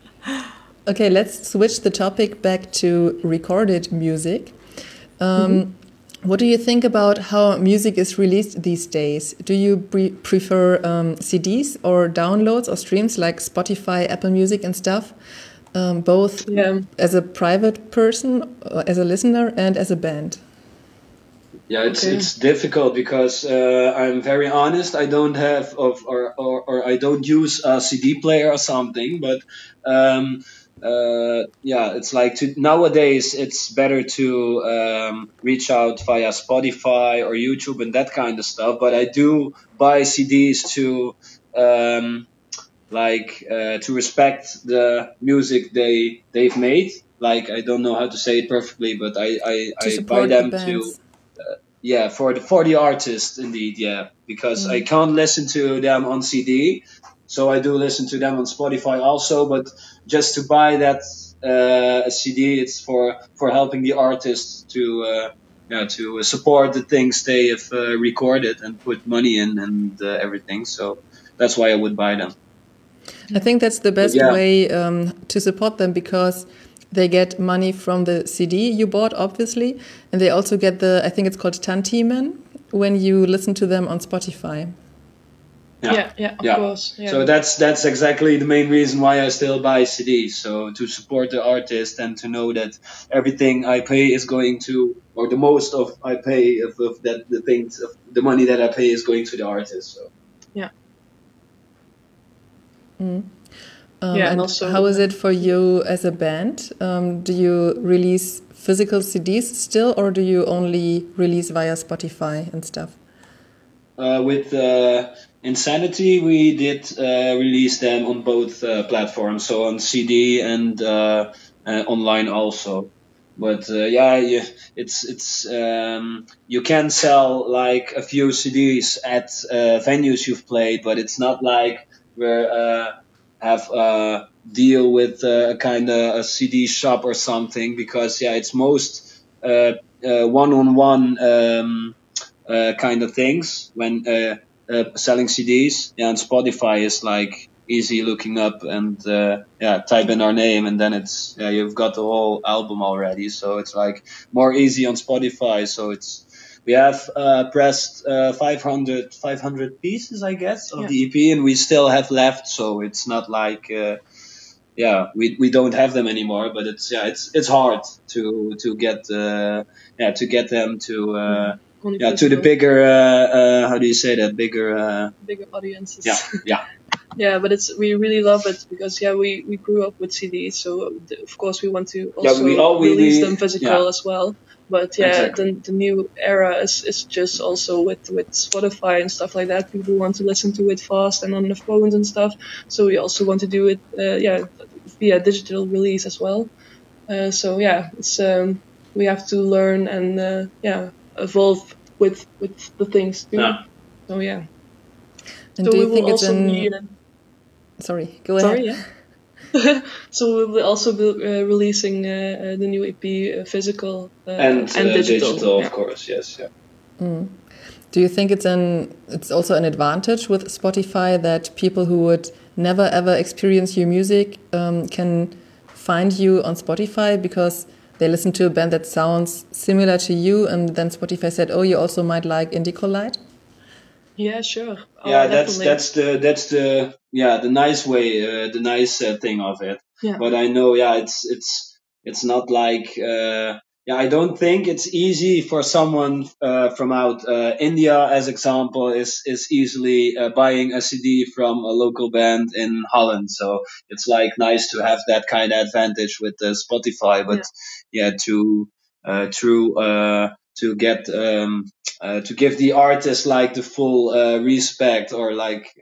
Okay, let's switch the topic back to recorded music. Um, What do you think about how music is released these days? Do you pre prefer um, CDs or downloads or streams like Spotify, Apple Music, and stuff? Um, both
yeah
as a private person, uh, as a listener, and as a band.
Yeah, it's
Okay.
it's difficult because uh, I'm very honest. I don't have of or, or, or I don't use a CD player or something. But um, uh, yeah, it's like to, nowadays it's better to um, reach out via Spotify or YouTube and that kind of stuff. But I do buy CDs to um, like uh, to respect the music they they've made. Like I don't know how to say it perfectly, but I I, I buy them
the
to
bands.
yeah for the for the artist indeed yeah because
Mm.
i can't listen to them on cd so i do listen to them on spotify also but just to buy that uh, a CD. It's for for helping the artists to uh, yeah to support the things they have uh, recorded and put money in and uh, everything. So that's why I would buy them.
I think that's the best
yeah.
way um, to support them because they get money from the CD you bought, obviously, and they also get the I think it's called Tantiemen when you listen to them on Spotify.
Yeah, yeah, yeah of
yeah.
course. Yeah.
So that's that's exactly the main reason why I still buy CDs. So to support the artist and to know that everything I pay is going to, or the most of I pay of, of that the things of the money that I pay is going to the artist. So
yeah.
Mm. Um,
yeah,
and,
and also,
how is it for you as a band? Um, do you release physical CDs still, or do you only release via Spotify and stuff?
Uh, with uh, Insanity, we did uh, release them on both uh, platforms, so on CD and uh, uh, online also. But yeah, yeah, it's it's um, you can sell like a few CDs at venues you've played, but it's not like we're have a deal with a kind of a CD shop or something because yeah, it's most one on one kind of things when uh, selling CDs. Yeah, and Spotify is like easy looking up and uh, yeah, type in our name and then it's yeah, you've got the whole album already. So it's like more easy on Spotify. So it's we have uh, pressed uh, 500, 500 pieces, I guess, of yeah. the EP, and we still have left. So it's not like uh, yeah, we, we don't have them anymore. But it's yeah, it's it's hard to to get uh, yeah to get them to. Uh, yeah, to the bigger, uh, uh, how do you say that? Bigger, uh,
bigger audiences.
Yeah, yeah.
yeah, but it's we really love it because yeah, we, we grew up with CDs, so of course we want to also yeah, we, release we, them physical yeah. as well. But yeah, exactly. the, the new era is, is just also with, with Spotify and stuff like that. People want to listen to it fast and on the phones and stuff. So we also want to do it, uh, yeah, via digital release as well. Uh, so yeah, it's um, we have to learn and uh, yeah evolve with with the things too. Yeah. So yeah.
And so do you think it's in... Sorry, go
Sorry, ahead. yeah. so we will also be uh, releasing uh, uh, the new EP uh, physical
uh, and, and uh, digital, digital yeah. of course. Yes, yeah.
Mm. Do you think it's an it's also an advantage with Spotify that people who would never ever experience your music um, can find you on Spotify because they listened to a band that sounds similar to you, and then Spotify said, "Oh, you also might like Indicolite."
Yeah, sure.
Oh, yeah, that's that's the that's the yeah the nice way, uh, the nice uh, thing of it. Yeah. But I know, yeah, it's it's it's not like uh, yeah, I don't think it's easy for someone uh, from out uh, India, as example, is is easily uh, buying a CD from a local band in Holland. So it's like nice to have that kind of advantage with Spotify, but yeah, yeah to uh, to uh, to get um, uh, to give the artist like the full respect or like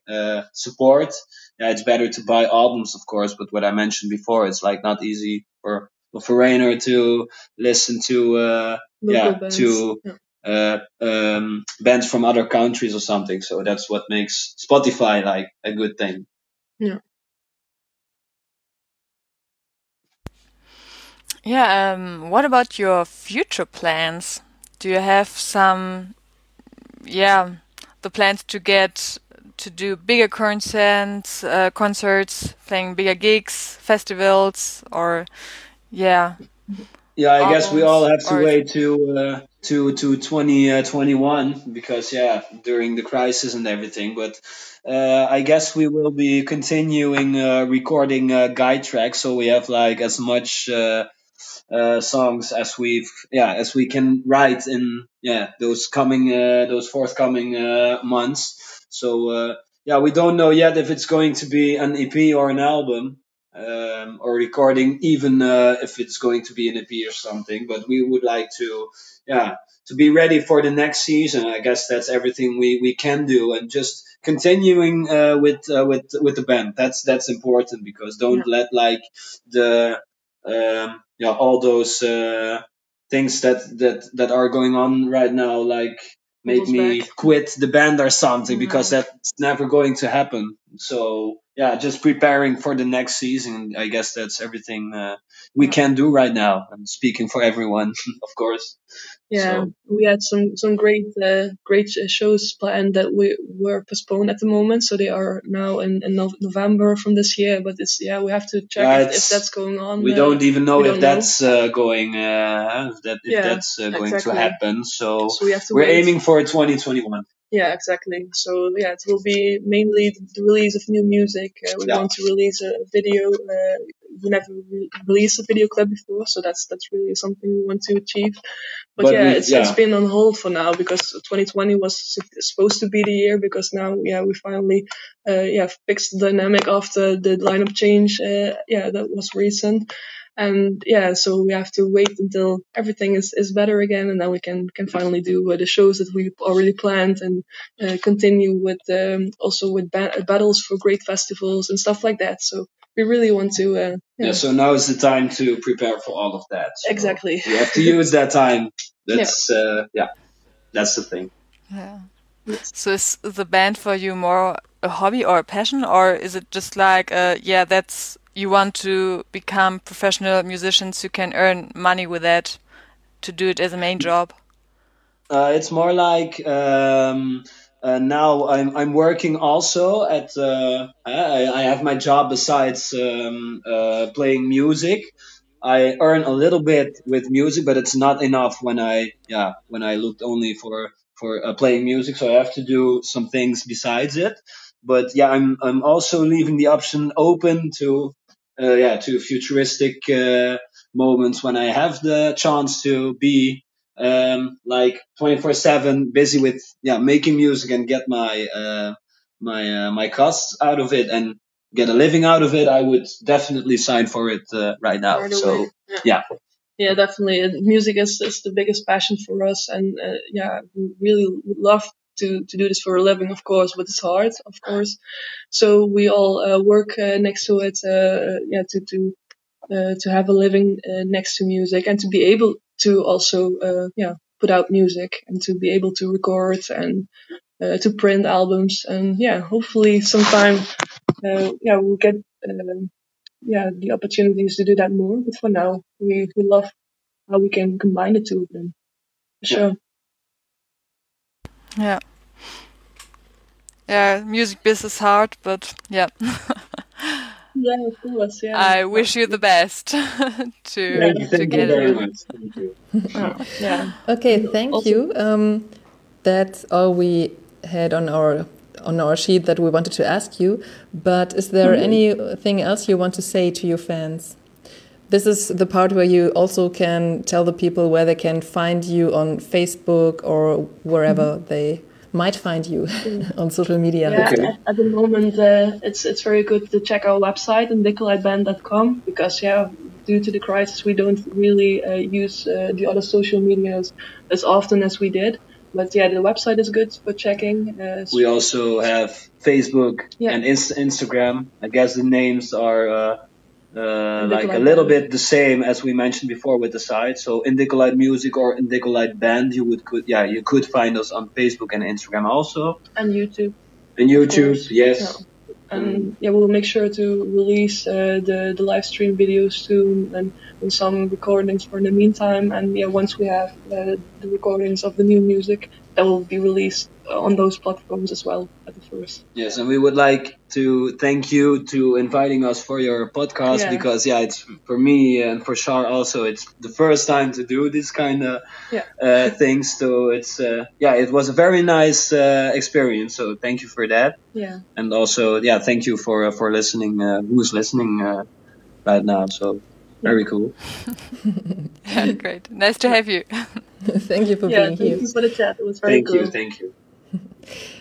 support. Yeah, it's better to buy albums, of course. But what I mentioned before, it's like not easy for foreigner to listen to uh, yeah bands. to yeah. Uh, um, bands from other countries or something. So that's what makes Spotify like a good thing.
Yeah.
Yeah. Um, what about your future plans? Do you have some, yeah, the plans to get to do bigger concerts, uh, concerts, playing bigger gigs, festivals, or yeah.
Yeah, I guess we all have to wait to uh, to to 2021 uh, because yeah, during the crisis and everything. But uh, I guess we will be continuing uh, recording uh, guide tracks, so we have like as much uh, uh, songs as we've yeah as we can write in yeah those coming uh, those forthcoming uh, months. So uh, yeah, we don't know yet if it's going to be an EP or an album um, or recording, even uh, if it's going to be an EP or something. But we would like to, yeah, to be ready for the next season. I guess that's everything we, we can do, and just continuing uh, with uh, with with the band. That's that's important because don't yeah. let like the um, yeah all those uh, things that that that are going on right now like make me back. quit the band or something mm-hmm. because that's never going to happen. So yeah, just preparing for the next season. I guess that's everything uh, we can do right now. I'm speaking for everyone, of course.
Yeah,
So-
we had some some great uh, great shows planned that we were postponed at the moment, so they are now in, in November from this year. But it's yeah, we have to check
Yeah,
if, if that's going on.
we
uh,
don't even know if
know.
that's uh, going uh, if that if
Yeah,
that's uh, going
exactly.
to happen. So,
so we have to.
we're
wait.
aiming for 2021.
Yeah, exactly. So yeah, it will be mainly the release of new music. Uh, we
Yeah.
want to release a video. Uh, we never re- released a video clip before, so that's that's really something we want to achieve. But,
But
yeah,
we-
it's, it's
yeah.
been on hold for now because 2020 was supposed to be the year because now yeah we finally uh, yeah fixed the dynamic after the lineup change. Uh, yeah, that was recent. And yeah, so we have to wait until everything is, is better again, and then we can can finally do uh, the shows that we've already planned and uh, continue with um, also with ba- battles for great festivals and stuff like that. So we really want to. Uh,
Yeah.
yeah,
So now is the time to prepare for all of that. So
Exactly.
We have to use that time. That's uh, yeah. That's the thing.
Yeah. So is the band for you more a hobby or a passion, or is it just like, uh, yeah, that's you want to become professional musicians who can earn money with that to do it as a main job?
Uh, it's more like um, uh, now I'm I'm working also at uh, I, I have my job besides um, uh, playing music. I earn a little bit with music, but it's not enough when I yeah when I looked only for for uh, playing music. So I have to do some things besides it. But yeah, I'm I'm also leaving the option open to uh, yeah to futuristic uh, moments when I have the chance to be um, like 24 seven busy with, yeah, making music and get my, uh, my, uh, my costs out of it and get a living out of it. I would definitely sign for it, uh, right now.
right
so
away.
yeah.
yeah, definitely. Music is, is the biggest passion for us, and uh, yeah, we really would love to to do this for a living, of course, but it's hard, of course. So we all uh, work uh, next to it, uh, yeah, to to uh, to have a living uh, next to music and to be able to also uh, yeah put out music and to be able to record and uh, to print albums and yeah hopefully sometime uh, yeah we'll get um, yeah the opportunities to do that more but for now we, we love how we can combine the two of them for sure
Yeah. Yeah, music business is hard, but yeah,
yeah of course yeah
I wish you the best to
Thank you,
to
Thank you
get
very
it.
much. Thank you.
Oh, yeah
Okay, thank
Also-
you. Um, that's all we had on our on our sheet that we wanted to ask you. But is there anything else you want to say to your fans? This is the part where you also can tell the people where they can find you on Facebook or wherever they might find you on social media.
Yeah,
Okay.
at, at the moment, uh, it's it's very good to check our website, indicoliteband.com, because yeah, due to the crisis, we don't really uh, use uh, the other social medias as often as we did. But yeah, the website is good for checking. Uh,
We also have Facebook
Yeah.
and Inst- Instagram. I guess the names are uh, uh, like a little
Band.
bit the same as we mentioned before with the site. So Indicolite Music or Indicolite Band, you would could yeah you could find us on Facebook and Instagram also,
and YouTube.
and YouTube. Yes,
Yeah. And yeah, we'll make sure to release uh, the the live stream videos soon and, and some recordings for the meantime. And yeah, once we have uh, the recordings of the new music, that will be released on those platforms as well at the first.
yes, and we would like to thank you to inviting us for your podcast
Yeah.
because yeah, it's for me and for Shar also. It's the first time to do this kind of
Yeah.
uh, things. So it's uh, yeah, it was a very nice uh, experience. So thank you for that.
Yeah.
and also yeah thank you for uh, for listening uh, who's listening uh, right now so very cool
Yeah, great. Nice to have you.
thank you for
Yeah.
being
Thank
here.
you for the chat. It was very
thank
cool.
you thank you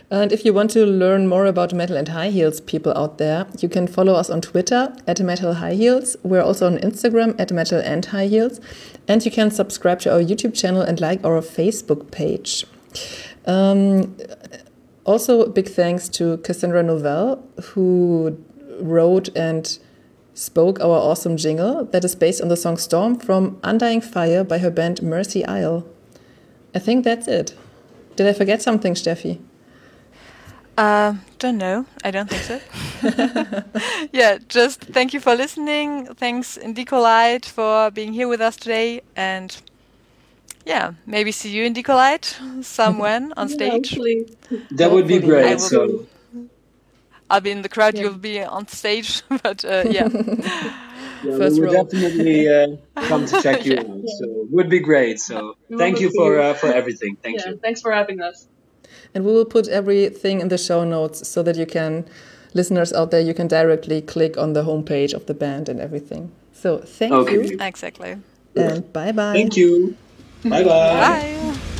And if you want to learn more about metal and high heels people out there, you can follow us on Twitter at metal high heels. We're also on Instagram at metal and high heels. And you can subscribe to our YouTube channel and like our Facebook page. Um, also, a big thanks to Cassandra Novell, who wrote and spoke our awesome jingle that is based on the song Storm from Undying Fire by her band Mercy Isle. I think that's it. Did I forget something, Steffi?
Uh, don't know. I don't think so. yeah, just thank you for listening. Thanks Indicolite for being here with us today, and yeah, maybe see you in Indicolite somewhere on stage.
Hopefully.
That would be
Hopefully.
I
great.
will-
So
I'll be in the crowd.
Yeah.
You'll be on stage, but uh, yeah,
yeah,
First
we
will
definitely uh, come to check you
Yeah.
out. So it would be great. So
We
thank you for uh, for everything. Thank
yeah,
you.
thanks for having us.
And we will put everything in the show notes so that you can, listeners out there, you can directly click on the homepage of the band and everything. So thank
Okay.
you
exactly.
and bye bye.
Thank you. Bye bye.
Bye.